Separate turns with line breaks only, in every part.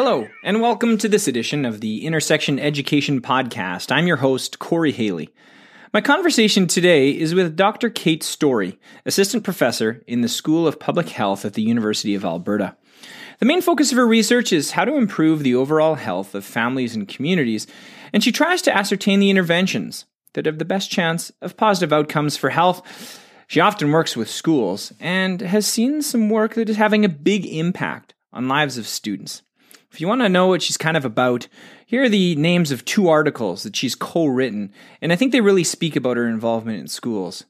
Hello, and welcome to this edition of the Intersection Education Podcast. I'm your host, Corey Haley. My conversation today is with Dr. Kate Story, Assistant Professor in the School of Public Health at the University of Alberta. The main focus of her research is how to improve the overall health of families and communities, and she tries to ascertain the interventions that have the best chance of positive outcomes for health. She often works with schools and has seen some work that is having a big impact on lives of students. If you want to know what she's kind of about, here are the names of two articles that she's co written, and I think they really speak about her involvement in schools.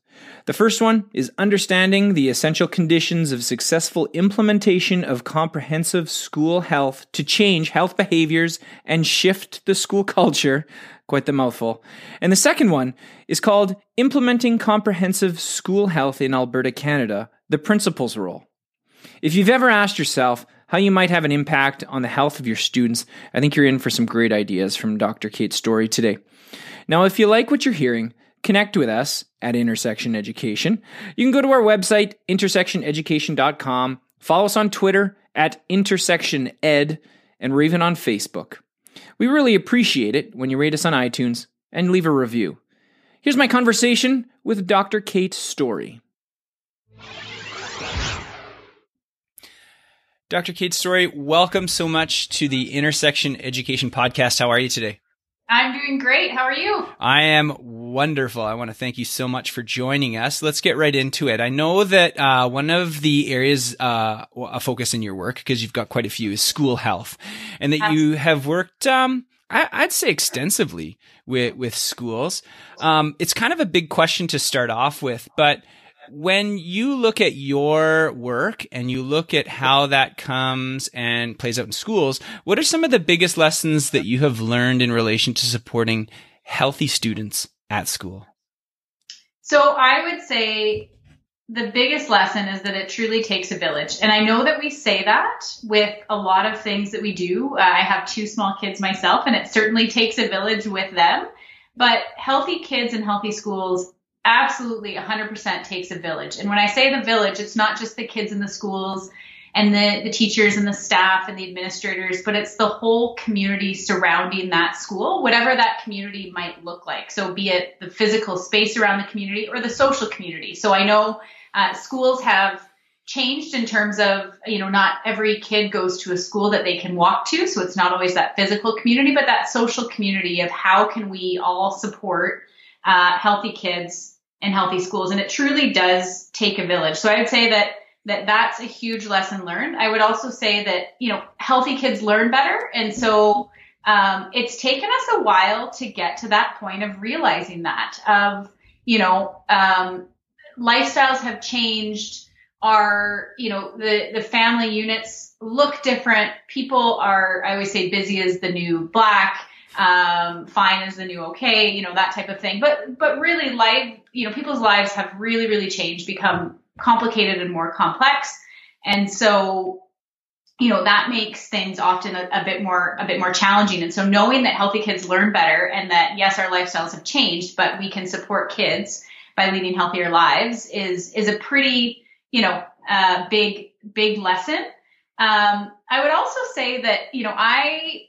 The first one is Understanding the Essential Conditions of Successful Implementation of Comprehensive School Health to Change Health Behaviors and Shift the School Culture. Quite the mouthful. And the second one is called Implementing Comprehensive School Health in Alberta, Canada The Principal's Role. If you've ever asked yourself, how you might have an impact on the health of your students, I think you're in for some great ideas from Dr. Kate's Story today. Now, if you like what you're hearing, connect with us at Intersection Education. You can go to our website, intersectioneducation.com, follow us on Twitter at intersectioned, and we're even on Facebook. We really appreciate it when you rate us on iTunes and leave a review. Here's my conversation with Dr. Kate Story. Dr. Kate Story, welcome so much to the Intersection Education Podcast. How are you today?
I'm doing great. How are you?
I am wonderful. I want to thank you so much for joining us. Let's get right into it. I know that uh, one of the areas uh, a focus in your work, because you've got quite a few, is school health, and that you have worked. Um, I, would say extensively with with schools. Um, it's kind of a big question to start off with, but when you look at your work and you look at how that comes and plays out in schools, what are some of the biggest lessons that you have learned in relation to supporting healthy students at school?
So I would say the biggest lesson is that it truly takes a village. And I know that we say that with a lot of things that we do. Uh, I have two small kids myself, and it certainly takes a village with them. But healthy kids and healthy schools absolutely 100% takes a village. And when I say the village, it's not just the kids in the schools and the, the teachers and the staff and the administrators, but it's the whole community surrounding that school, whatever that community might look like. So be it the physical space around the community or the social community. So I know uh, schools have changed in terms of, you know, not every kid goes to a school that they can walk to. So it's not always that physical community, but that social community of how can we all support uh, healthy kids and healthy schools. And it truly does take a village. So I would say that that that's a huge lesson learned. I would also say that, you know, healthy kids learn better. And so um, it's taken us a while to get to that point of realizing that of, you know, um, lifestyles have changed. Our, you know, the, the family units look different. People are, I always say busy is the new black um, fine is the new okay, you know, that type of thing. But, but really life, you know, people's lives have really, really changed, become complicated and more complex. And so, you know, that makes things often a, a bit more, a bit more challenging. And so knowing that healthy kids learn better and that yes, our lifestyles have changed, but we can support kids by leading healthier lives is, is a pretty, you know, uh, big, big lesson. Um, I would also say that, you know, I,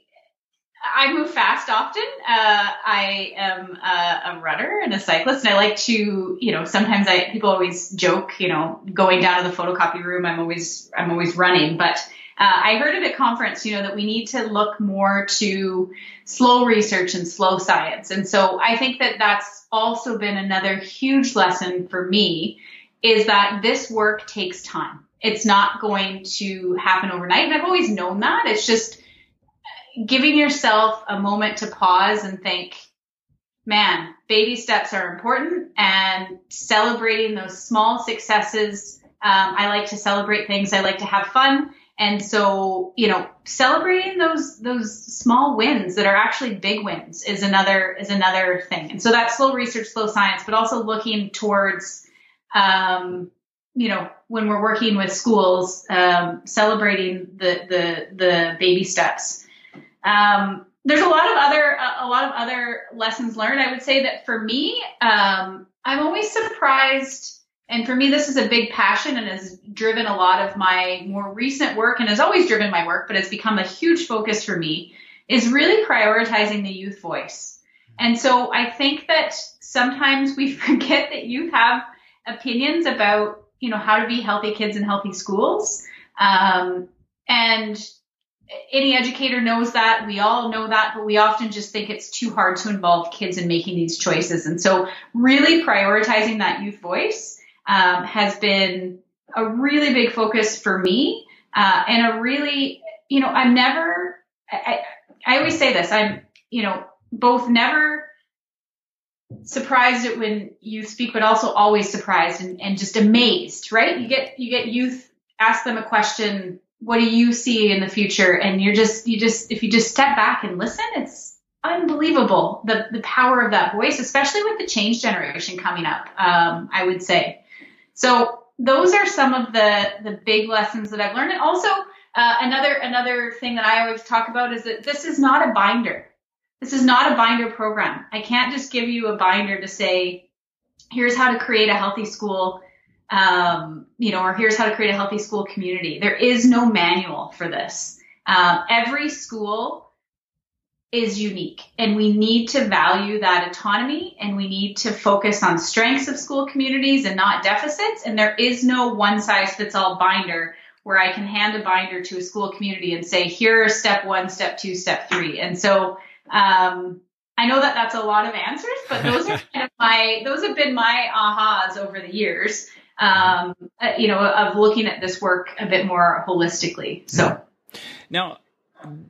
I move fast often. Uh, I am a, a, runner and a cyclist, and I like to, you know, sometimes I people always joke, you know, going down to the photocopy room, I'm always I'm always running. But uh, I heard at a conference, you know, that we need to look more to slow research and slow science, and so I think that that's also been another huge lesson for me is that this work takes time. It's not going to happen overnight, and I've always known that. It's just giving yourself a moment to pause and think, man, baby steps are important and celebrating those small successes. Um, I like to celebrate things. I like to have fun. And so, you know, celebrating those those small wins that are actually big wins is another is another thing. And so that's slow research, slow science, but also looking towards, um, you know, when we're working with schools, um, celebrating the the the baby steps. Um, there's a lot of other a lot of other lessons learned. I would say that for me, um, I'm always surprised and for me, this is a big passion and has driven a lot of my more recent work and has always driven my work, but it's become a huge focus for me is really prioritizing the youth voice. And so I think that sometimes we forget that youth have opinions about, you know, how to be healthy kids in healthy schools. Um, and any educator knows that. We all know that, but we often just think it's too hard to involve kids in making these choices. And so really prioritizing that youth voice um, has been a really big focus for me uh, and a really, you know, I'm never, I, I always say this, I'm, you know, both never surprised at when you speak, but also always surprised and, and just amazed, right? You get, you get youth, ask them a question, what do you see in the future? And you're just, you just, if you just step back and listen, it's unbelievable the, the power of that voice, especially with the change generation coming up, um, I would say. So those are some of the the big lessons that I've learned. And also uh, another another thing that I always talk about is that this is not a binder. This is not a binder program. I can't just give you a binder to say, here's how to create a healthy school, um, you know, or here's how to create a healthy school community. There is no manual for this. Um, every school is unique and we need to value that autonomy and we need to focus on strengths of school communities and not deficits and there is no one size fits all binder where I can hand a binder to a school community and say here are step 1 step 2 step 3 and so um, I know that that's a lot of answers but those are kind of my those have been my ahas over the years um, uh, you know of looking at this work a bit more holistically. So.
Now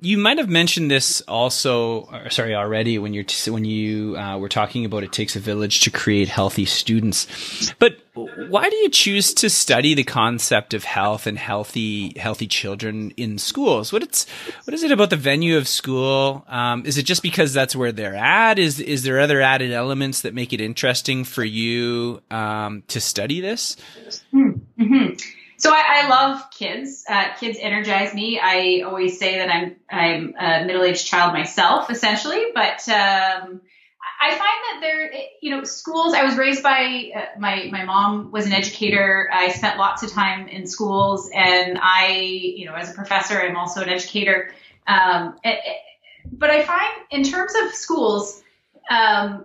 you might have mentioned this also, sorry, already when you're t- when you uh, were talking about it takes a village to create healthy students. But why do you choose to study the concept of health and healthy healthy children in schools? What it's what is it about the venue of school? Um, is it just because that's where they're at? Is is there other added elements that make it interesting for you um, to study this?
Mm-hmm. So I, I love kids. Uh, kids energize me. I always say that I'm I'm a middle aged child myself, essentially. But um, I find that there, you know, schools. I was raised by uh, my my mom was an educator. I spent lots of time in schools, and I, you know, as a professor, I'm also an educator. Um, it, it, but I find in terms of schools, um,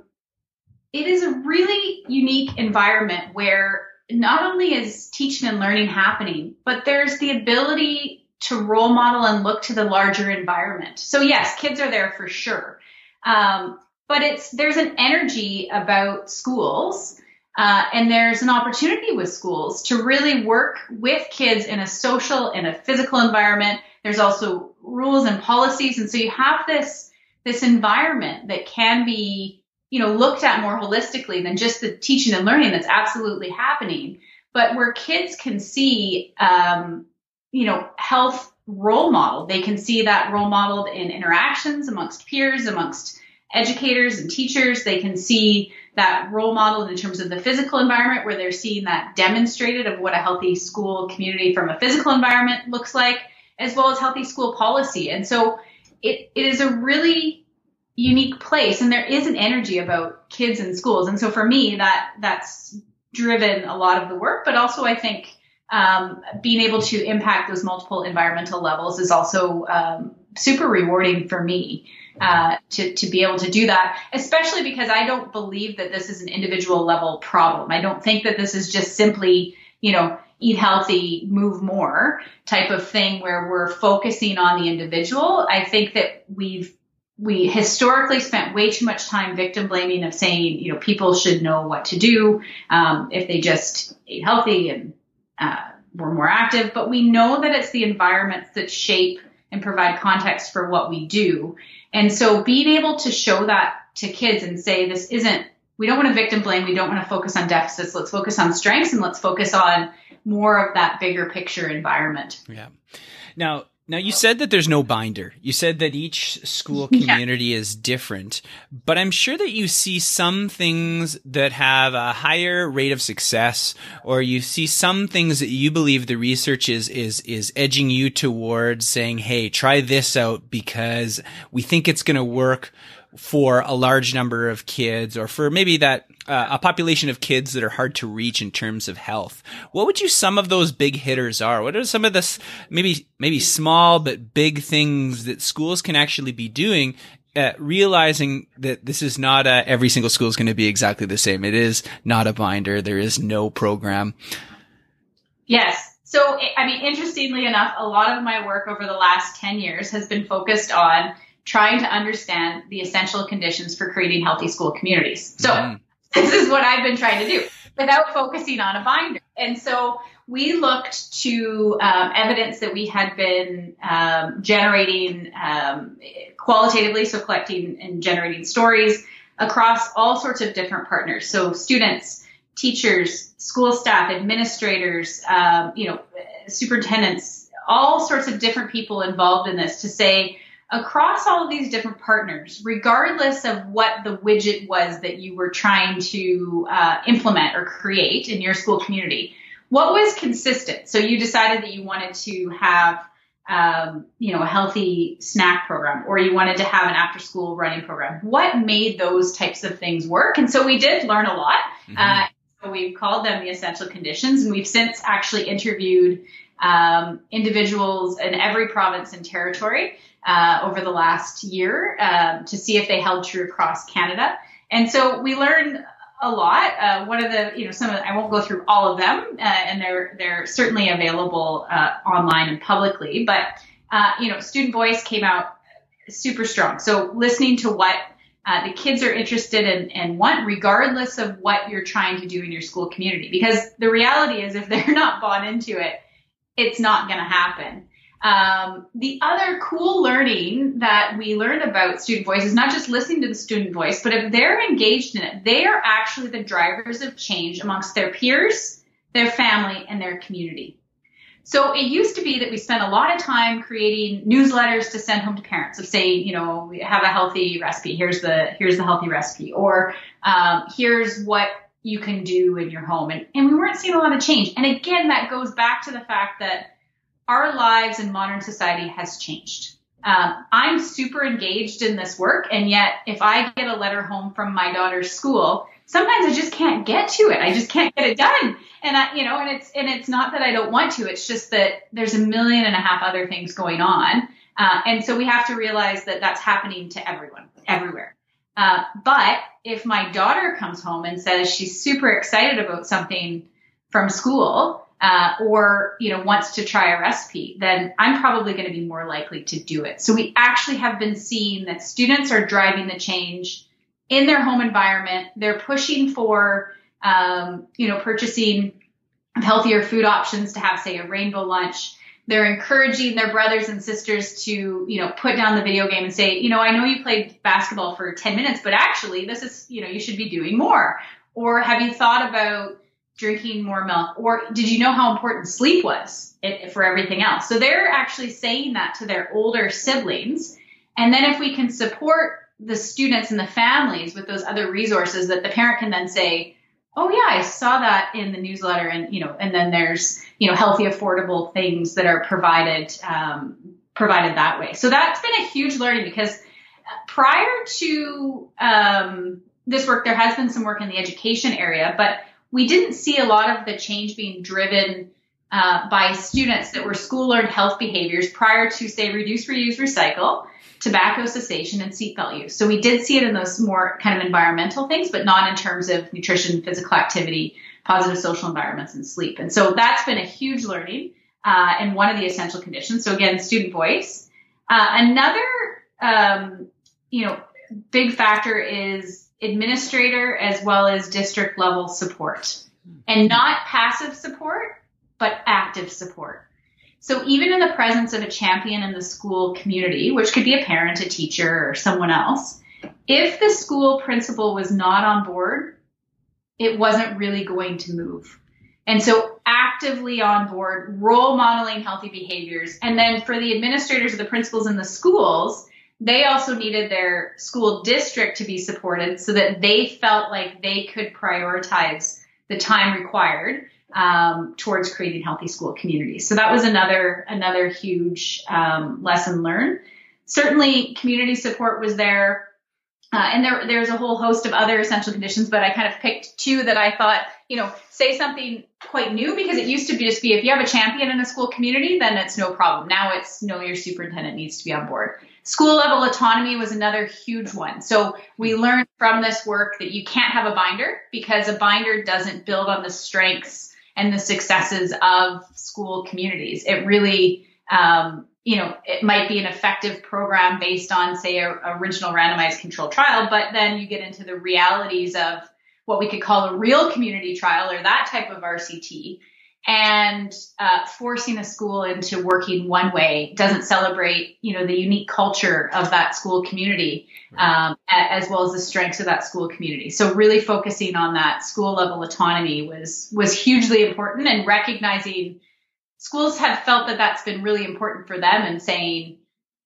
it is a really unique environment where not only is teaching and learning happening, but there's the ability to role model and look to the larger environment. So yes, kids are there for sure. Um, but it's, there's an energy about schools, uh, and there's an opportunity with schools to really work with kids in a social and a physical environment. There's also rules and policies. And so you have this, this environment that can be you know, looked at more holistically than just the teaching and learning that's absolutely happening, but where kids can see, um, you know, health role model. They can see that role modeled in interactions amongst peers, amongst educators and teachers. They can see that role model in terms of the physical environment where they're seeing that demonstrated of what a healthy school community from a physical environment looks like, as well as healthy school policy. And so it, it is a really unique place and there is an energy about kids in schools and so for me that that's driven a lot of the work but also i think um, being able to impact those multiple environmental levels is also um, super rewarding for me uh, to, to be able to do that especially because i don't believe that this is an individual level problem i don't think that this is just simply you know eat healthy, move more type of thing where we're focusing on the individual. I think that we've we historically spent way too much time victim blaming of saying, you know, people should know what to do um, if they just ate healthy and uh, were more active. But we know that it's the environments that shape and provide context for what we do. And so being able to show that to kids and say, this isn't, we don't want to victim blame. We don't want to focus on deficits. Let's focus on strengths and let's focus on more of that bigger picture environment.
Yeah. Now, now you said that there's no binder. You said that each school community yeah. is different, but I'm sure that you see some things that have a higher rate of success or you see some things that you believe the research is is is edging you towards saying, "Hey, try this out because we think it's going to work." For a large number of kids or for maybe that uh, a population of kids that are hard to reach in terms of health. What would you some of those big hitters are? What are some of the maybe maybe small but big things that schools can actually be doing uh, realizing that this is not a, every single school is going to be exactly the same. It is not a binder. There is no program.
Yes. So, I mean, interestingly enough, a lot of my work over the last 10 years has been focused on trying to understand the essential conditions for creating healthy school communities. So mm-hmm. this is what I've been trying to do without focusing on a binder. And so we looked to um, evidence that we had been um, generating um, qualitatively, so collecting and generating stories across all sorts of different partners. So students, teachers, school staff, administrators, um, you know, superintendents, all sorts of different people involved in this to say, across all of these different partners, regardless of what the widget was that you were trying to uh, implement or create in your school community, what was consistent? So you decided that you wanted to have, um, you know, a healthy snack program, or you wanted to have an after-school running program. What made those types of things work? And so we did learn a lot. Mm-hmm. Uh, so we've called them the essential conditions, and we've since actually interviewed um, individuals in every province and territory uh, over the last year um, to see if they held true across Canada. And so we learned a lot. Uh, one of the, you know, some of the, I won't go through all of them, uh, and they're they're certainly available uh, online and publicly. But uh, you know, student voice came out super strong. So listening to what uh, the kids are interested in and want, regardless of what you're trying to do in your school community. Because the reality is, if they're not bought into it, it's not going to happen. Um, the other cool learning that we learned about student voice is not just listening to the student voice, but if they're engaged in it, they are actually the drivers of change amongst their peers, their family, and their community. So it used to be that we spent a lot of time creating newsletters to send home to parents of saying, you know, we have a healthy recipe. Here's the here's the healthy recipe, or um, here's what you can do in your home. And, and we weren't seeing a lot of change. And again, that goes back to the fact that our lives in modern society has changed. Um, I'm super engaged in this work, and yet if I get a letter home from my daughter's school, sometimes I just can't get to it. I just can't get it done. And I, you know, and it's and it's not that I don't want to. It's just that there's a million and a half other things going on, uh, and so we have to realize that that's happening to everyone, everywhere. Uh, but if my daughter comes home and says she's super excited about something from school, uh, or you know wants to try a recipe, then I'm probably going to be more likely to do it. So we actually have been seeing that students are driving the change in their home environment. They're pushing for um, you know purchasing healthier food options to have say a rainbow lunch. They're encouraging their brothers and sisters to, you know, put down the video game and say, you know, I know you played basketball for 10 minutes, but actually this is, you know, you should be doing more. Or have you thought about drinking more milk? Or did you know how important sleep was for everything else? So they're actually saying that to their older siblings. And then if we can support the students and the families with those other resources that the parent can then say, oh yeah, I saw that in the newsletter and, you know, and then there's, you know, healthy, affordable things that are provided, um, provided that way. So that's been a huge learning because prior to, um, this work, there has been some work in the education area, but we didn't see a lot of the change being driven uh, by students that were school learned health behaviors prior to, say, reduce, reuse, recycle, tobacco cessation, and seatbelt use. So we did see it in those more kind of environmental things, but not in terms of nutrition, physical activity, positive social environments, and sleep. And so that's been a huge learning uh, and one of the essential conditions. So again, student voice. Uh, another, um, you know, big factor is administrator as well as district level support and not passive support, but active support. So even in the presence of a champion in the school community, which could be a parent, a teacher, or someone else, if the school principal was not on board, it wasn't really going to move. And so actively on board, role modeling healthy behaviors. And then for the administrators or the principals in the schools, they also needed their school district to be supported so that they felt like they could prioritize the time required um, towards creating healthy school communities. So that was another another huge um, lesson learned. Certainly, community support was there. Uh, and there, there's a whole host of other essential conditions, but I kind of picked two that I thought, you know, say something quite new because it used to be just be if you have a champion in a school community, then it's no problem. Now it's no, your superintendent needs to be on board. School level autonomy was another huge one. So we learned from this work that you can't have a binder because a binder doesn't build on the strengths and the successes of school communities. It really, um, you know, it might be an effective program based on, say, a, a original randomized controlled trial, but then you get into the realities of what we could call a real community trial or that type of RCT. And uh, forcing a school into working one way doesn't celebrate, you know, the unique culture of that school community, um, as well as the strengths of that school community. So really focusing on that school level autonomy was was hugely important, and recognizing schools have felt that that's been really important for them and saying,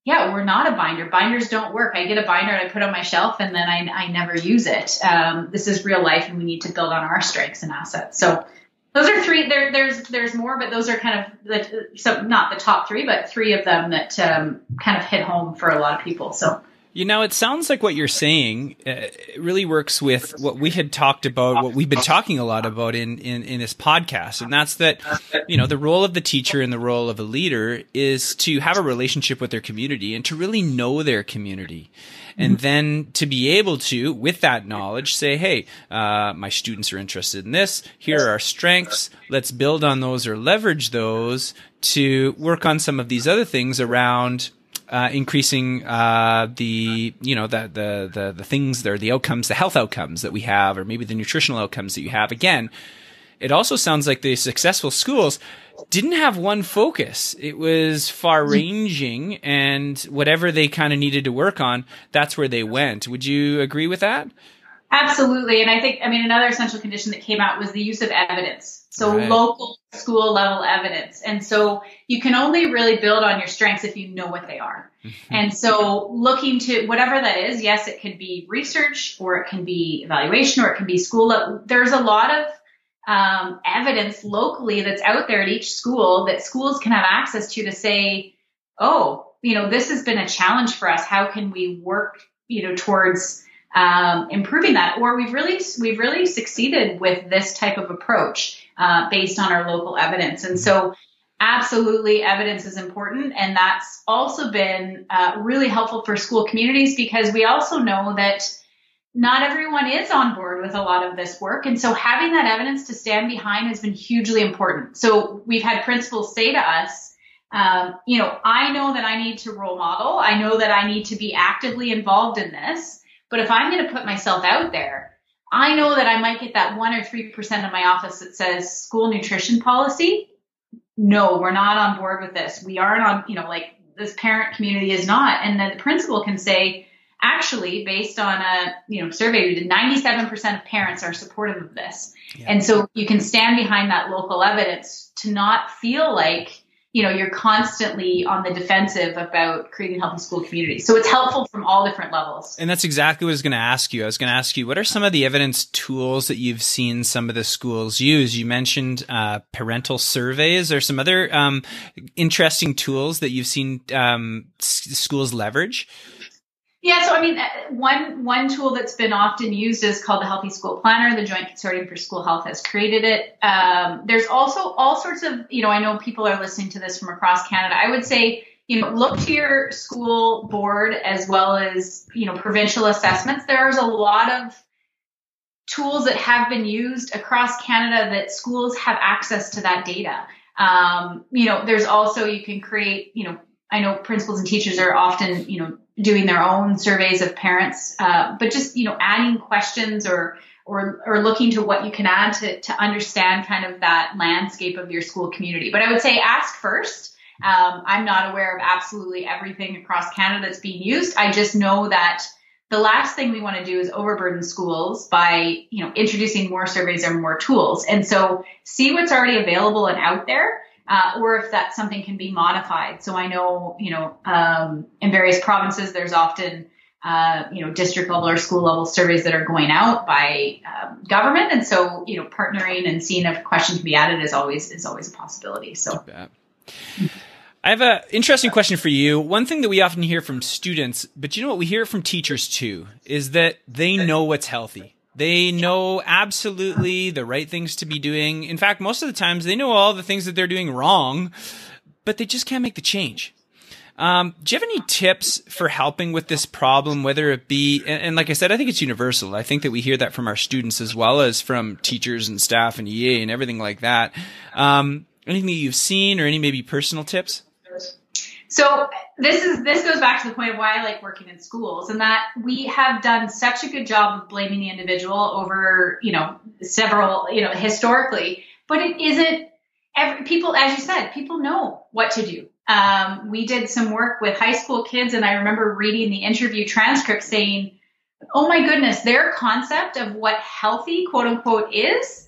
yeah, we're not a binder. Binders don't work. I get a binder and I put on my shelf and then I, I never use it. Um, this is real life and we need to build on our strengths and assets. So those are three. There, there's there's more, but those are kind of the so not the top three, but three of them that um, kind of hit home for a lot of people. So
you know, it sounds like what you're saying uh, really works with what we had talked about, what we've been talking a lot about in, in, in this podcast. And that's that, you know, the role of the teacher and the role of a leader is to have a relationship with their community and to really know their community. And mm-hmm. then to be able to, with that knowledge, say, hey, uh, my students are interested in this. Here are our strengths. Let's build on those or leverage those to work on some of these other things around uh, increasing uh, the you know the, the the the things that are the outcomes, the health outcomes that we have, or maybe the nutritional outcomes that you have. Again, it also sounds like the successful schools didn't have one focus. It was far ranging, and whatever they kind of needed to work on, that's where they went. Would you agree with that?
Absolutely. And I think, I mean, another essential condition that came out was the use of evidence. So right. local school level evidence. And so you can only really build on your strengths if you know what they are. Mm-hmm. And so looking to whatever that is, yes, it could be research or it can be evaluation or it can be school. There's a lot of um, evidence locally that's out there at each school that schools can have access to to say, oh, you know, this has been a challenge for us. How can we work, you know, towards um, improving that? Or we've really we've really succeeded with this type of approach uh, based on our local evidence. And so, absolutely, evidence is important, and that's also been uh, really helpful for school communities because we also know that not everyone is on board with a lot of this work. And so having that evidence to stand behind has been hugely important. So we've had principals say to us, um, you know, I know that I need to role model. I know that I need to be actively involved in this. But if I'm going to put myself out there, I know that I might get that one or 3% of my office that says school nutrition policy. No, we're not on board with this. We aren't on, you know, like this parent community is not. And then the principal can say, actually, based on a, you know, survey we did, 97% of parents are supportive of this. Yeah. And so you can stand behind that local evidence to not feel like, you know, you're constantly on the defensive about creating healthy school communities. So it's helpful from all different levels.
And that's exactly what I was going to ask you. I was going to ask you, what are some of the evidence tools that you've seen some of the schools use? You mentioned uh, parental surveys or some other um, interesting tools that you've seen um, s- schools leverage.
Yeah, so I mean, uh, one one tool that's been often used is called the Healthy School Planner. The Joint Consortium for School Health has created it. Um, there's also all sorts of, you know, I know people are listening to this from across Canada. I would say, you know, look to your school board as well as, you know, provincial assessments. There's a lot of tools that have been used across Canada that schools have access to that data. Um, you know, there's also you can create, you know, I know principals and teachers are often, you know, doing their own surveys of parents, uh, but just you know adding questions or or or looking to what you can add to to understand kind of that landscape of your school community. But I would say ask first. Um, I'm not aware of absolutely everything across Canada that's being used. I just know that the last thing we want to do is overburden schools by, you know, introducing more surveys or more tools. And so see what's already available and out there. Uh, or if that something can be modified. So I know, you know, um, in various provinces, there's often, uh, you know, district level or school level surveys that are going out by um, government, and so you know, partnering and seeing if a question can be added is always is always a possibility. So.
I have an interesting question for you. One thing that we often hear from students, but you know what we hear from teachers too, is that they know what's healthy. They know absolutely the right things to be doing. In fact, most of the times they know all the things that they're doing wrong, but they just can't make the change. Um, do you have any tips for helping with this problem, whether it be, and, and, like I said, I think it's universal. I think that we hear that from our students as well as from teachers and staff and EA and everything like that. Um, anything that you've seen or any maybe personal tips?
So this is this goes back to the point of why I like working in schools and that we have done such a good job of blaming the individual over, you know, several, you know, historically, but it isn't every people, as you said, people know what to do. Um, we did some work with high school kids and I remember reading the interview transcript saying, Oh my goodness, their concept of what healthy quote unquote is,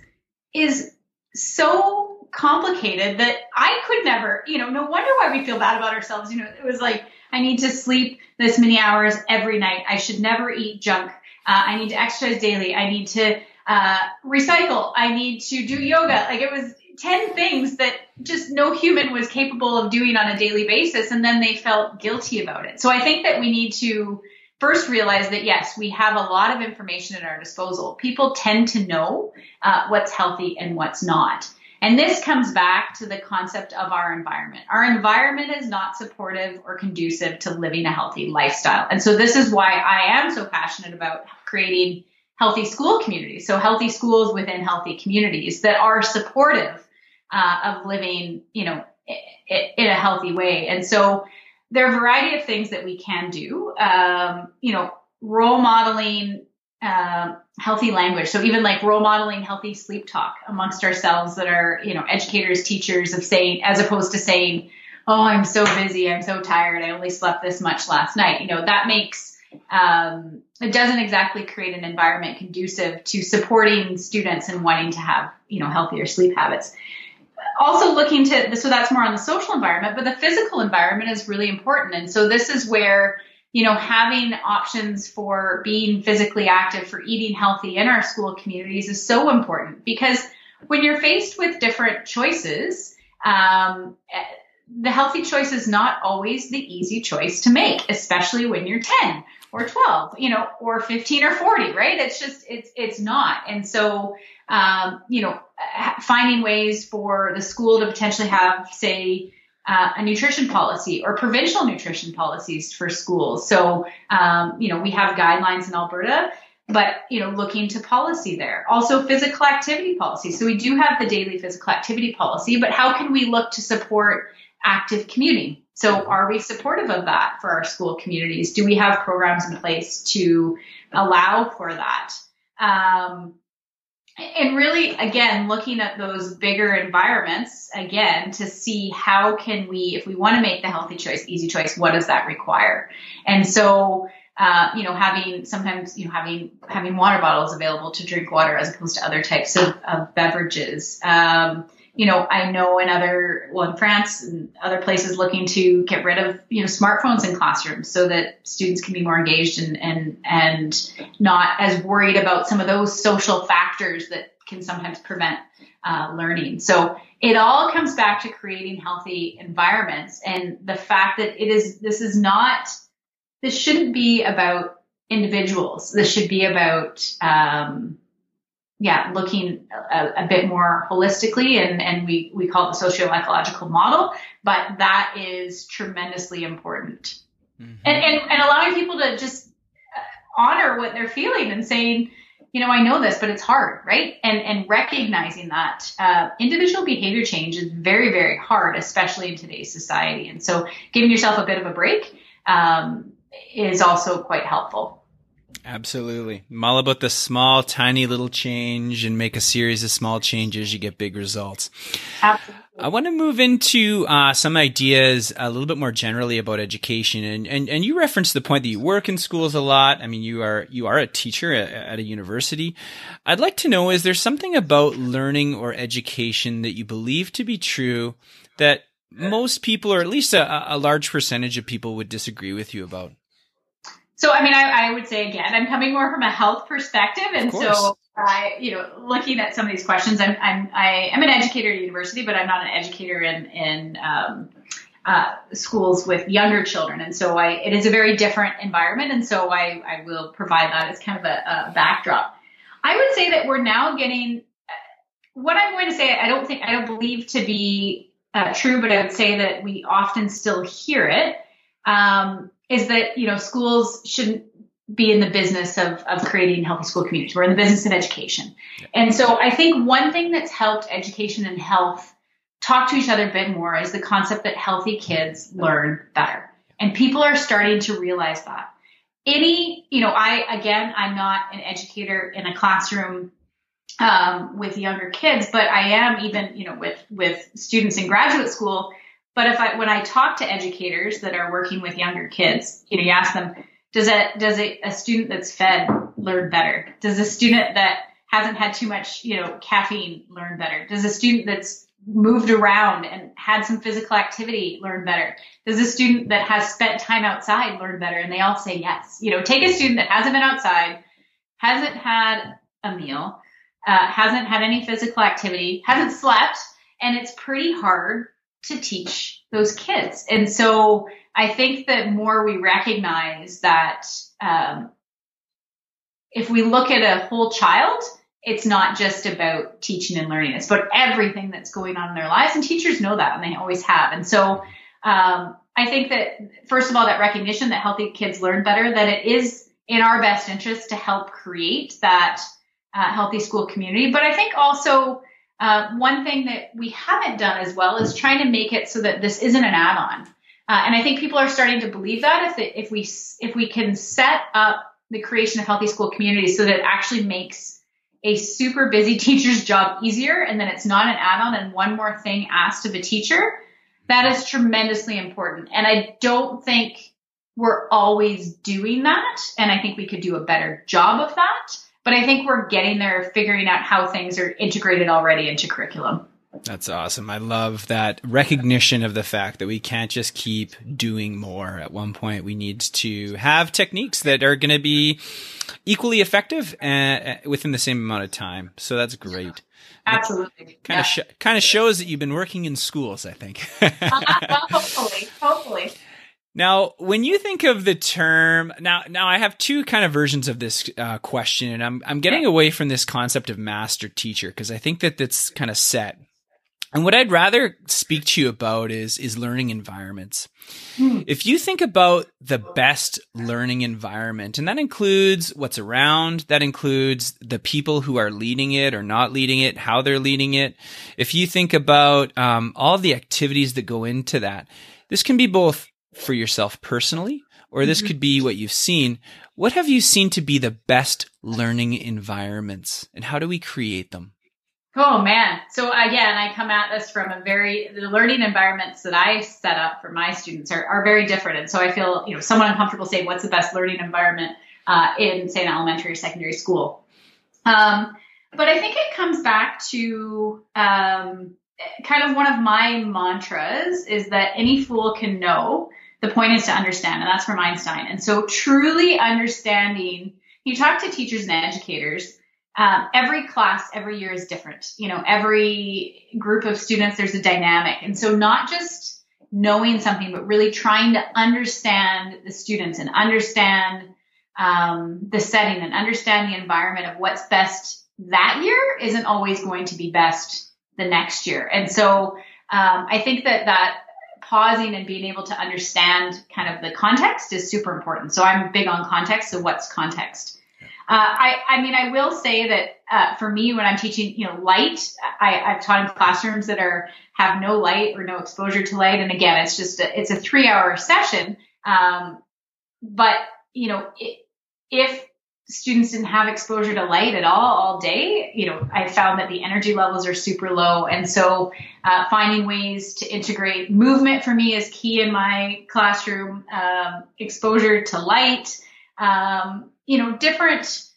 is so complicated that I could never, you know, no wonder why we feel bad about ourselves. You know, it was like, I need to sleep this many hours every night. I should never eat junk. Uh, I need to exercise daily. I need to uh, recycle. I need to do yoga. Like it was 10 things that just no human was capable of doing on a daily basis. And then they felt guilty about it. So I think that we need to first realize that yes, we have a lot of information at our disposal. People tend to know uh, what's healthy and what's not. And this comes back to the concept of our environment. Our environment is not supportive or conducive to living a healthy lifestyle. And so this is why I am so passionate about creating healthy school communities. So healthy schools within healthy communities that are supportive uh, of living, you know, in a healthy way. And so there are a variety of things that we can do. Um, you know, role modeling uh, healthy language. So even like role modeling healthy sleep talk amongst ourselves that are, you know, educators, teachers of saying, as opposed to saying, oh, I'm so busy, I'm so tired, I only slept this much last night. You know, that makes, um, it doesn't exactly create an environment conducive to supporting students and wanting to have, you know, healthier sleep habits. Also looking to, so that's more on the social environment, but the physical environment is really important. And so this is where, you know, having options for being physically active, for eating healthy in our school communities is so important because when you're faced with different choices, um, the healthy choice is not always the easy choice to make, especially when you're 10 or 12, you know, or 15 or 40, right? It's just, it's, it's not. And so, um, you know, finding ways for the school to potentially have, say, uh, a nutrition policy or provincial nutrition policies for schools. So, um, you know, we have guidelines in Alberta, but, you know, looking to policy there. Also physical activity policy. So we do have the daily physical activity policy, but how can we look to support active commuting? So are we supportive of that for our school communities? Do we have programs in place to allow for that? Um, and really again looking at those bigger environments again to see how can we if we want to make the healthy choice easy choice what does that require? And so uh, you know having sometimes you know having having water bottles available to drink water as opposed to other types of, of beverages um, you know, I know in other, well, in France and other places looking to get rid of, you know, smartphones in classrooms so that students can be more engaged and, and, and not as worried about some of those social factors that can sometimes prevent uh, learning. So it all comes back to creating healthy environments and the fact that it is, this is not, this shouldn't be about individuals. This should be about, um, yeah, looking a, a, bit more holistically, and, and we, we call it the socio-ecological model, but that is tremendously important. Mm-hmm. And, and, and allowing people to just uh, honor what they're feeling and saying, you know, I know this, but it's hard, right? And, and recognizing that uh, individual behavior change is very, very hard, especially in today's society. And so giving yourself a bit of a break um, is also quite helpful.
Absolutely. I'm all about the small, tiny little change and make a series of small changes. You get big results.
Absolutely.
I want to move into uh, some ideas a little bit more generally about education, and, and and you referenced the point that you work in schools a lot. I mean, you are you are a teacher at, at a university. I'd like to know: is there something about learning or education that you believe to be true that most people, or at least a, a large percentage of people, would disagree with you about?
So, I mean, I, I would say again, I'm coming more from a health perspective, and so I, you know, looking at some of these questions, I'm, I'm, I am an educator at university, but I'm not an educator in, in, um, uh, schools with younger children. And so I, it is a very different environment. And so I, I will provide that as kind of a, a backdrop. I would say that we're now getting, what I'm going to say, I don't think, I don't believe to be uh, true, but I would say that we often still hear it. Um, is that, you know, schools shouldn't be in the business of, of creating healthy school communities. We're in the business of education. Yeah. And so I think one thing that's helped education and health talk to each other a bit more is the concept that healthy kids learn better. And people are starting to realize that. Any, you know, I, again, I'm not an educator in a classroom um, with younger kids, but I am even, you know, with, with students in graduate school. But if I, when I talk to educators that are working with younger kids, you know, you ask them, does a does a, a student that's fed learn better? Does a student that hasn't had too much, you know, caffeine learn better? Does a student that's moved around and had some physical activity learn better? Does a student that has spent time outside learn better? And they all say yes. You know, take a student that hasn't been outside, hasn't had a meal, uh, hasn't had any physical activity, hasn't slept, and it's pretty hard to teach those kids. And so I think that more we recognize that um, if we look at a whole child, it's not just about teaching and learning. It's about everything that's going on in their lives. And teachers know that and they always have. And so um, I think that, first of all, that recognition that healthy kids learn better, that it is in our best interest to help create that uh, healthy school community. But I think also uh, one thing that we haven't done as well is trying to make it so that this isn't an add-on. Uh, and I think people are starting to believe that if, if we if we can set up the creation of healthy school communities so that it actually makes a super busy teacher's job easier and then it's not an add-on and one more thing asked of a teacher, that is tremendously important. And I don't think we're always doing that. And I think we could do a better job of that. But I think we're getting there, figuring out how things are integrated already into curriculum.
That's awesome. I love that recognition of the fact that we can't just keep doing more. At one point, we need to have techniques that are going to be equally effective uh, within the same amount of time. So that's great.
Absolutely.
Kind yeah. of sh- kind of shows that you've been working in schools. I think.
uh, well, hopefully, hopefully.
Now, when you think of the term, now, now I have two kind of versions of this uh, question, and I'm I'm getting away from this concept of master teacher because I think that that's kind of set and what I'd rather speak to you about is is learning environments. Hmm. If you think about the best learning environment, and that includes what's around, that includes the people who are leading it or not leading it, how they're leading it. If you think about um, all the activities that go into that, this can be both for yourself personally, or this mm-hmm. could be what you've seen. What have you seen to be the best learning environments, and how do we create them?
Oh man. So again, I come at this from a very, the learning environments that I set up for my students are, are very different. And so I feel, you know, somewhat uncomfortable saying what's the best learning environment uh, in, say, an elementary or secondary school. Um, but I think it comes back to um, kind of one of my mantras is that any fool can know. The point is to understand, and that's from Einstein. And so truly understanding, you talk to teachers and educators, um, every class every year is different. You know, every group of students, there's a dynamic. And so not just knowing something, but really trying to understand the students and understand um, the setting and understand the environment of what's best that year isn't always going to be best the next year. And so um, I think that that pausing and being able to understand kind of the context is super important. So I'm big on context. So what's context? Uh, I, I mean, I will say that uh, for me, when I'm teaching, you know, light, I, I've taught in classrooms that are have no light or no exposure to light, and again, it's just a, it's a three hour session. Um, but you know, it, if students didn't have exposure to light at all all day, you know, I found that the energy levels are super low. And so uh, finding ways to integrate movement for me is key in my classroom, um, exposure to light, um, you know, different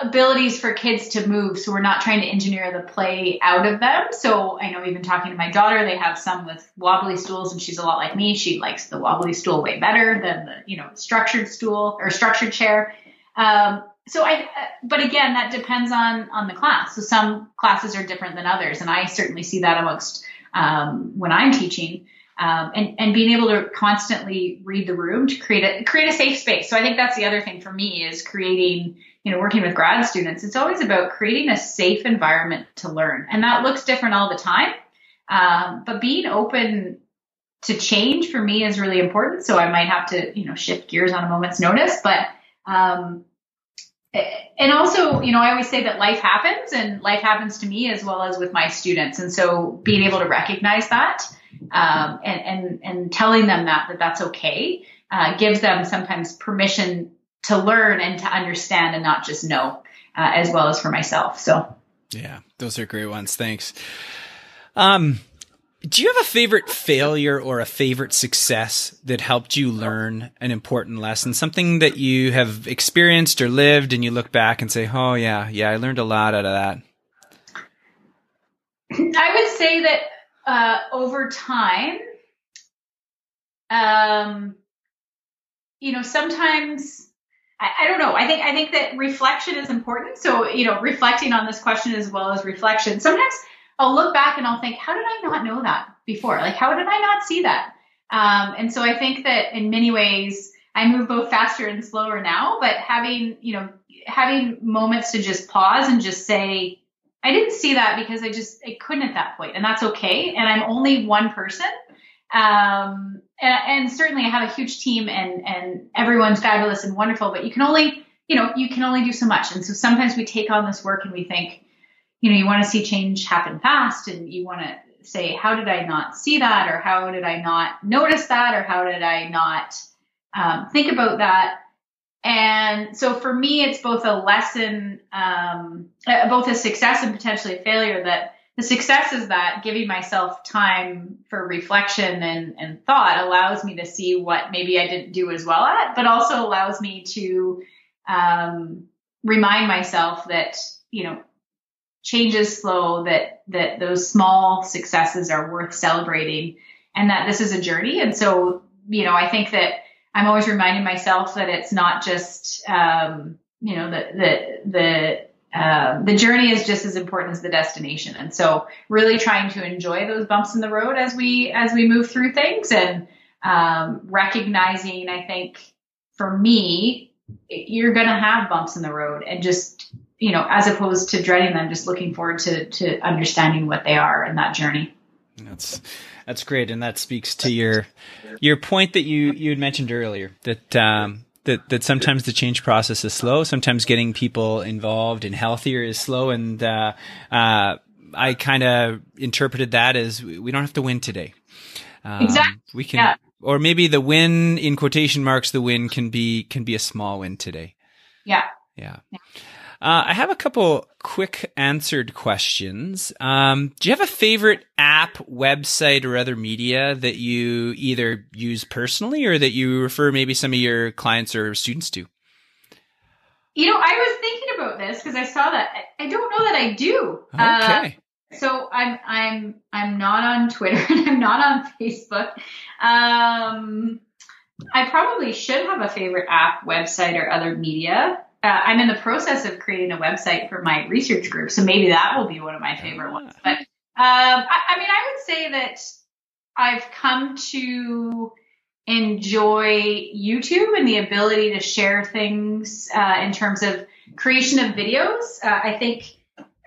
abilities for kids to move. So we're not trying to engineer the play out of them. So I know even talking to my daughter, they have some with wobbly stools and she's a lot like me. She likes the wobbly stool way better than the, you know, structured stool or structured chair. Um, so I, but again, that depends on, on the class. So some classes are different than others. And I certainly see that amongst, um, when I'm teaching. Um, and, and being able to constantly read the room to create a create a safe space. So I think that's the other thing for me is creating, you know, working with grad students. It's always about creating a safe environment to learn, and that looks different all the time. Um, but being open to change for me is really important. So I might have to, you know, shift gears on a moment's notice, but um, and also, you know, I always say that life happens and life happens to me as well as with my students. And so being able to recognize that um, and, and, and telling them that, that that's okay uh, gives them sometimes permission to learn and to understand and not just know uh, as well as for myself. So.
Yeah, those are great ones. Thanks. Um, do you have a favorite failure or a favorite success that helped you learn an important lesson? Something that you have experienced or lived and you look back and say, oh, yeah, yeah, I learned a lot out of that?
I would say that uh, over time, um, you know, sometimes I, I, don't know. I think I think that reflection is important. So you know, reflecting on this question as well as reflection. Sometimes I'll look back and I'll think, how did I not know that before? Like, how did I not see that? Um, and so I think that in many ways, I move both faster and slower now, but having, you know, having moments to just pause and just say, I didn't see that because I just, I couldn't at that point, and that's okay. And I'm only one person. Um, and, and certainly I have a huge team and, and everyone's fabulous and wonderful, but you can only, you know, you can only do so much. And so sometimes we take on this work and we think, you know, you want to see change happen fast and you want to say, how did I not see that? Or how did I not notice that? Or how did I not um, think about that? And so for me, it's both a lesson, um, uh, both a success and potentially a failure that the success is that giving myself time for reflection and, and thought allows me to see what maybe I didn't do as well at, but also allows me to um, remind myself that, you know, change is slow, that that those small successes are worth celebrating, and that this is a journey. And so, you know, I think that I'm always reminding myself that it's not just, um, you know, the the the uh, the journey is just as important as the destination. And so, really trying to enjoy those bumps in the road as we as we move through things, and um, recognizing, I think, for me, you're going to have bumps in the road, and just you know, as opposed to dreading them, just looking forward to to understanding what they are in that journey.
That's that's great, and that speaks to your your point that you you had mentioned earlier that um, that that sometimes the change process is slow. Sometimes getting people involved and healthier is slow, and uh, uh, I kind of interpreted that as we don't have to win today.
Um, exactly.
We can, yeah. or maybe the win in quotation marks, the win can be can be a small win today.
Yeah.
Yeah. yeah. Uh, I have a couple quick answered questions. Um, do you have a favorite app, website, or other media that you either use personally or that you refer maybe some of your clients or students to?
You know, I was thinking about this because I saw that. I don't know that I do.
Okay.
Uh, so I'm I'm I'm not on Twitter and I'm not on Facebook. Um, I probably should have a favorite app, website, or other media uh, I'm in the process of creating a website for my research group, so maybe that will be one of my favorite ones. But um, I, I mean, I would say that I've come to enjoy YouTube and the ability to share things uh, in terms of creation of videos. Uh, I think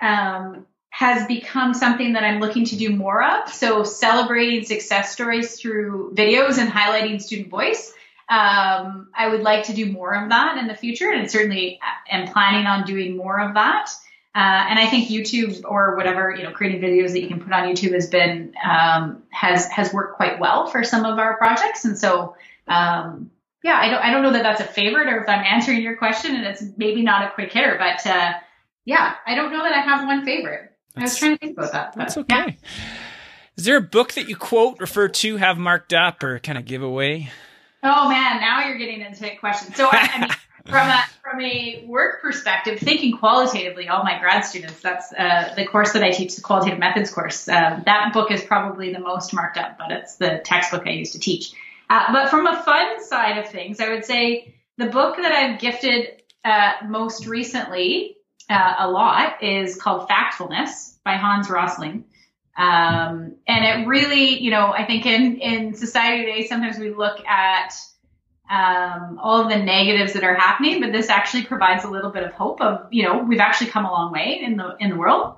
um, has become something that I'm looking to do more of. So celebrating success stories through videos and highlighting student voice. Um, I would like to do more of that in the future, and certainly am planning on doing more of that. Uh, and I think YouTube or whatever you know, creating videos that you can put on YouTube has been um, has has worked quite well for some of our projects. And so, um, yeah, I don't I don't know that that's a favorite or if I'm answering your question and it's maybe not a quick hitter, but uh, yeah, I don't know that I have one favorite. That's, I was trying to think about that.
But, that's okay. Yeah. Is there a book that you quote, refer to, have marked up, or kind of give away?
Oh man, now you're getting into questions. So I, I mean, from a from a work perspective, thinking qualitatively, all my grad students, that's uh, the course that I teach, the qualitative methods course. Um, that book is probably the most marked up, but it's the textbook I used to teach. Uh, but from a fun side of things, I would say the book that I've gifted uh, most recently uh, a lot is called Factfulness by Hans Rosling. Um, and it really, you know, I think in, in society today, sometimes we look at um, all of the negatives that are happening, but this actually provides a little bit of hope of, you know, we've actually come a long way in the in the world.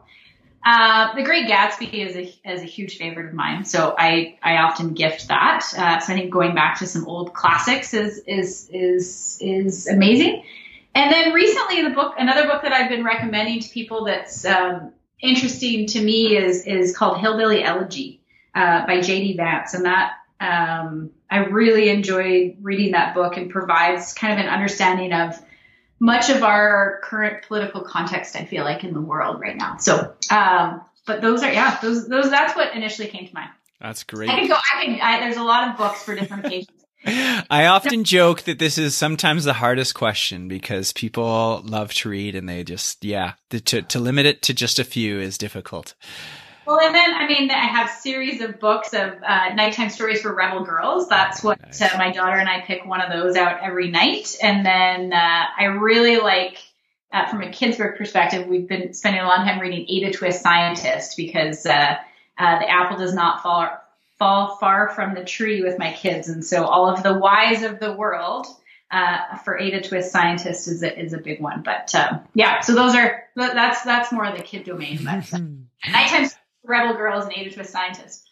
Uh, the Great Gatsby is a, is a huge favorite of mine, so I, I often gift that. Uh, so I think going back to some old classics is is is is amazing. And then recently, the book, another book that I've been recommending to people that's um, interesting to me is is called Hillbilly Elegy uh, by J.D. Vance, and that um, I really enjoyed reading that book and provides kind of an understanding of much of our current political context. I feel like in the world right now. So, um, but those are yeah, those those that's what initially came to mind.
That's great.
I can go. I can. I, there's a lot of books for different occasions.
I often joke that this is sometimes the hardest question because people love to read and they just, yeah, to, to limit it to just a few is difficult.
Well, and then, I mean, I have series of books of uh, nighttime stories for rebel girls. That's what nice. uh, my daughter and I pick one of those out every night. And then uh, I really like, uh, from a kid's book perspective, we've been spending a lot of time reading Ada Twist Scientist because uh, uh, the apple does not fall fall far from the tree with my kids. And so all of the whys of the world uh, for Ada Twist Scientist is a, is a big one. But um, yeah, so those are that's that's more of the kid domain. But uh, nighttime Rebel Girls and Ada Twist Scientist.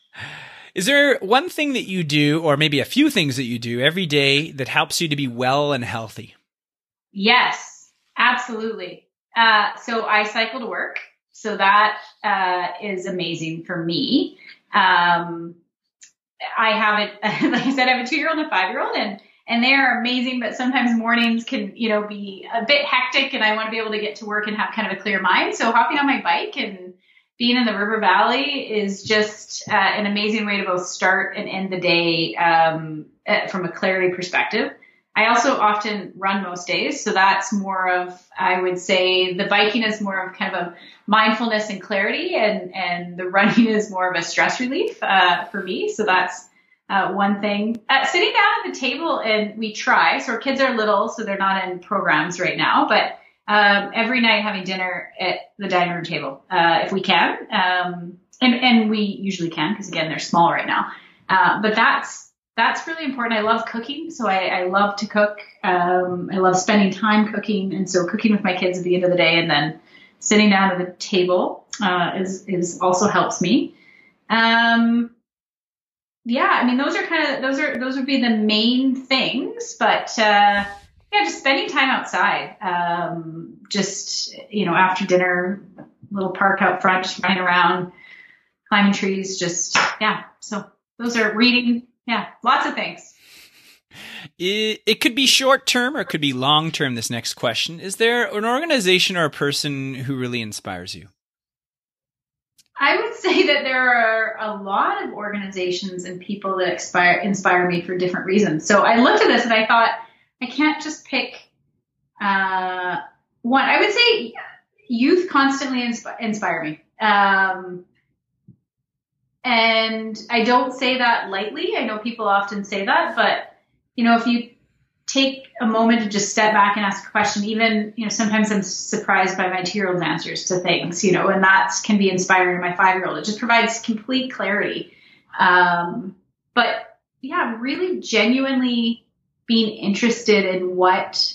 Is there one thing that you do, or maybe a few things that you do every day that helps you to be well and healthy?
Yes, absolutely. Uh, so I cycle to work. So that uh, is amazing for me. Um, I have it, like I said, I have a two year old and a five year old and, and they are amazing, but sometimes mornings can, you know, be a bit hectic and I want to be able to get to work and have kind of a clear mind. So hopping on my bike and being in the river valley is just uh, an amazing way to both start and end the day um, uh, from a clarity perspective. I also often run most days, so that's more of I would say the biking is more of kind of a mindfulness and clarity, and and the running is more of a stress relief uh, for me. So that's uh, one thing. Uh, sitting down at the table and we try. So our kids are little, so they're not in programs right now, but um, every night having dinner at the dining room table uh, if we can, um, and and we usually can because again they're small right now. Uh, but that's that's really important. I love cooking, so I, I love to cook. Um, I love spending time cooking, and so cooking with my kids at the end of the day, and then sitting down at the table uh, is is also helps me. Um, yeah, I mean those are kind of those are those would be the main things, but uh, yeah, just spending time outside. Um, just you know after dinner, little park out front, just running around, climbing trees. Just yeah, so those are reading yeah, lots of things.
It, it could be short term or it could be long term. This next question Is there an organization or a person who really inspires you?
I would say that there are a lot of organizations and people that inspire, inspire me for different reasons. So I looked at this and I thought, I can't just pick uh, one. I would say youth constantly insp- inspire me. Um, and I don't say that lightly. I know people often say that, but you know, if you take a moment to just step back and ask a question, even, you know, sometimes I'm surprised by my two year old's answers to things, you know, and that can be inspiring to my five year old. It just provides complete clarity. Um, but yeah, really genuinely being interested in what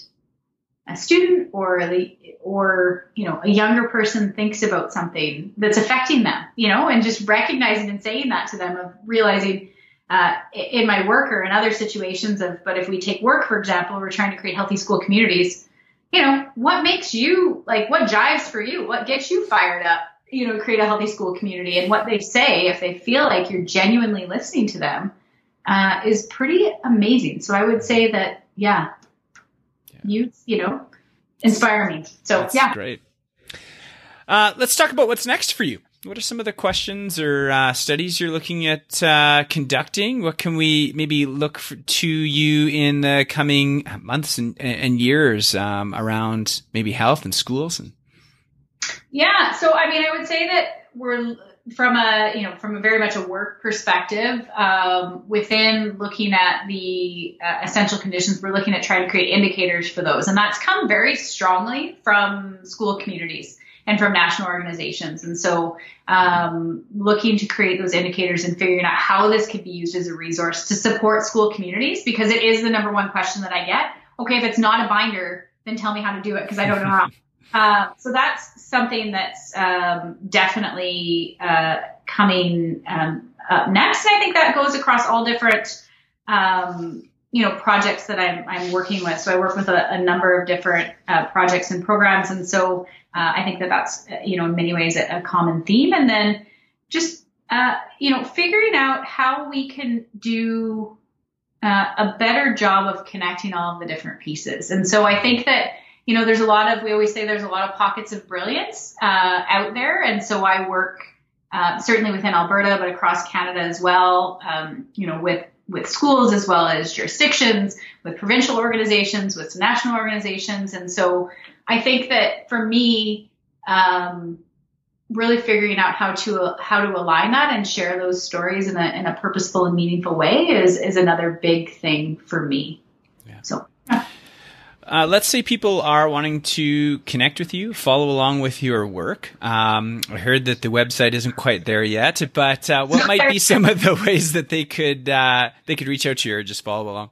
a student or the or you know a younger person thinks about something that's affecting them you know and just recognizing and saying that to them of realizing uh, in my work or in other situations of but if we take work for example we're trying to create healthy school communities you know what makes you like what jives for you? What gets you fired up you know create a healthy school community? And what they say if they feel like you're genuinely listening to them uh, is pretty amazing. So i would say that yeah, yeah. you you know inspire me. So
That's
yeah,
great. Uh, let's talk about what's next for you. What are some of the questions or uh, studies you're looking at uh, conducting? What can we maybe look for, to you in the coming months and, and years um, around maybe health and schools? And
yeah, so I mean, I would say that we're from a you know from a very much a work perspective um, within looking at the uh, essential conditions we're looking at trying to create indicators for those and that's come very strongly from school communities and from national organizations. And so, um, looking to create those indicators and figuring out how this could be used as a resource to support school communities, because it is the number one question that I get. Okay, if it's not a binder, then tell me how to do it because I don't know how. Uh, so that's something that's um, definitely uh, coming um, up next. And I think that goes across all different, um, you know, projects that I'm, I'm working with. So I work with a, a number of different uh, projects and programs. And so uh, I think that that's, you know, in many ways a, a common theme. And then just, uh, you know, figuring out how we can do uh, a better job of connecting all of the different pieces. And so I think that, you know, there's a lot of, we always say there's a lot of pockets of brilliance uh, out there. And so I work uh, certainly within Alberta, but across Canada as well, um, you know, with with schools as well as jurisdictions, with provincial organizations, with national organizations. And so I think that for me, um, really figuring out how to how to align that and share those stories in a in a purposeful and meaningful way is is another big thing for me. Yeah. So.
Uh, let's say people are wanting to connect with you, follow along with your work. Um, I heard that the website isn't quite there yet, but uh, what might be some of the ways that they could uh, they could reach out to you or just follow along?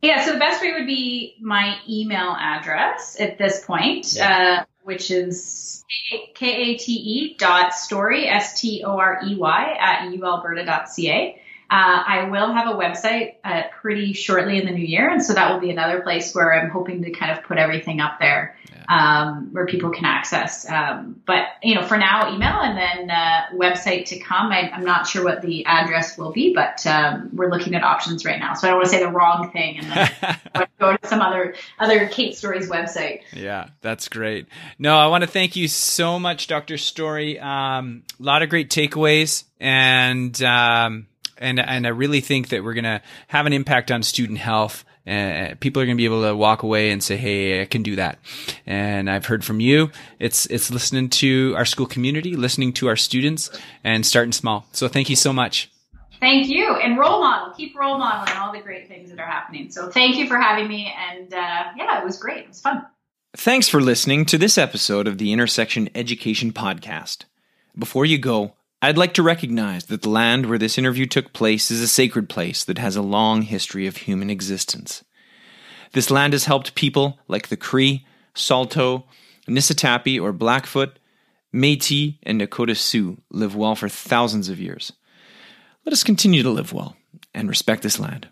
Yeah, so the best way would be my email address at this point, yeah. uh, which is k-a-t-e dot storey, S-T-O-R-E-Y at ualberta.ca. Uh, I will have a website uh, pretty shortly in the new year, and so that will be another place where I'm hoping to kind of put everything up there um, where people can access. Um, but you know, for now, email and then uh, website to come. I, am not sure what the address will be, but um, we're looking at options right now. So I don't want to say the wrong thing and then go to some other other Kate Storey's website.
Yeah, that's great. No, I want to thank you so much, Dr. Storey. Um, a lot of great takeaways and um, and and I really think that we're going to have an impact on student health and people are going to be able to walk away and say, "Hey, I can do that." And I've heard from you. It's it's listening to our school community, listening to our students, and starting small. So thank you so much.
Thank you, and role model. Keep role modeling all the great things that are happening. So thank you for having me, and uh, yeah, it was great. It was fun.
Thanks for listening to this episode of the Intersection Education Podcast. Before you go, I'd like to recognize that the land where this interview took place is a sacred place that has a long history of human existence. This land has helped people like the Cree, Saulteaux, Niitsitapi or Blackfoot, Metis, and Nakota Sioux live well for thousands of years. Let us continue to live well and respect this land.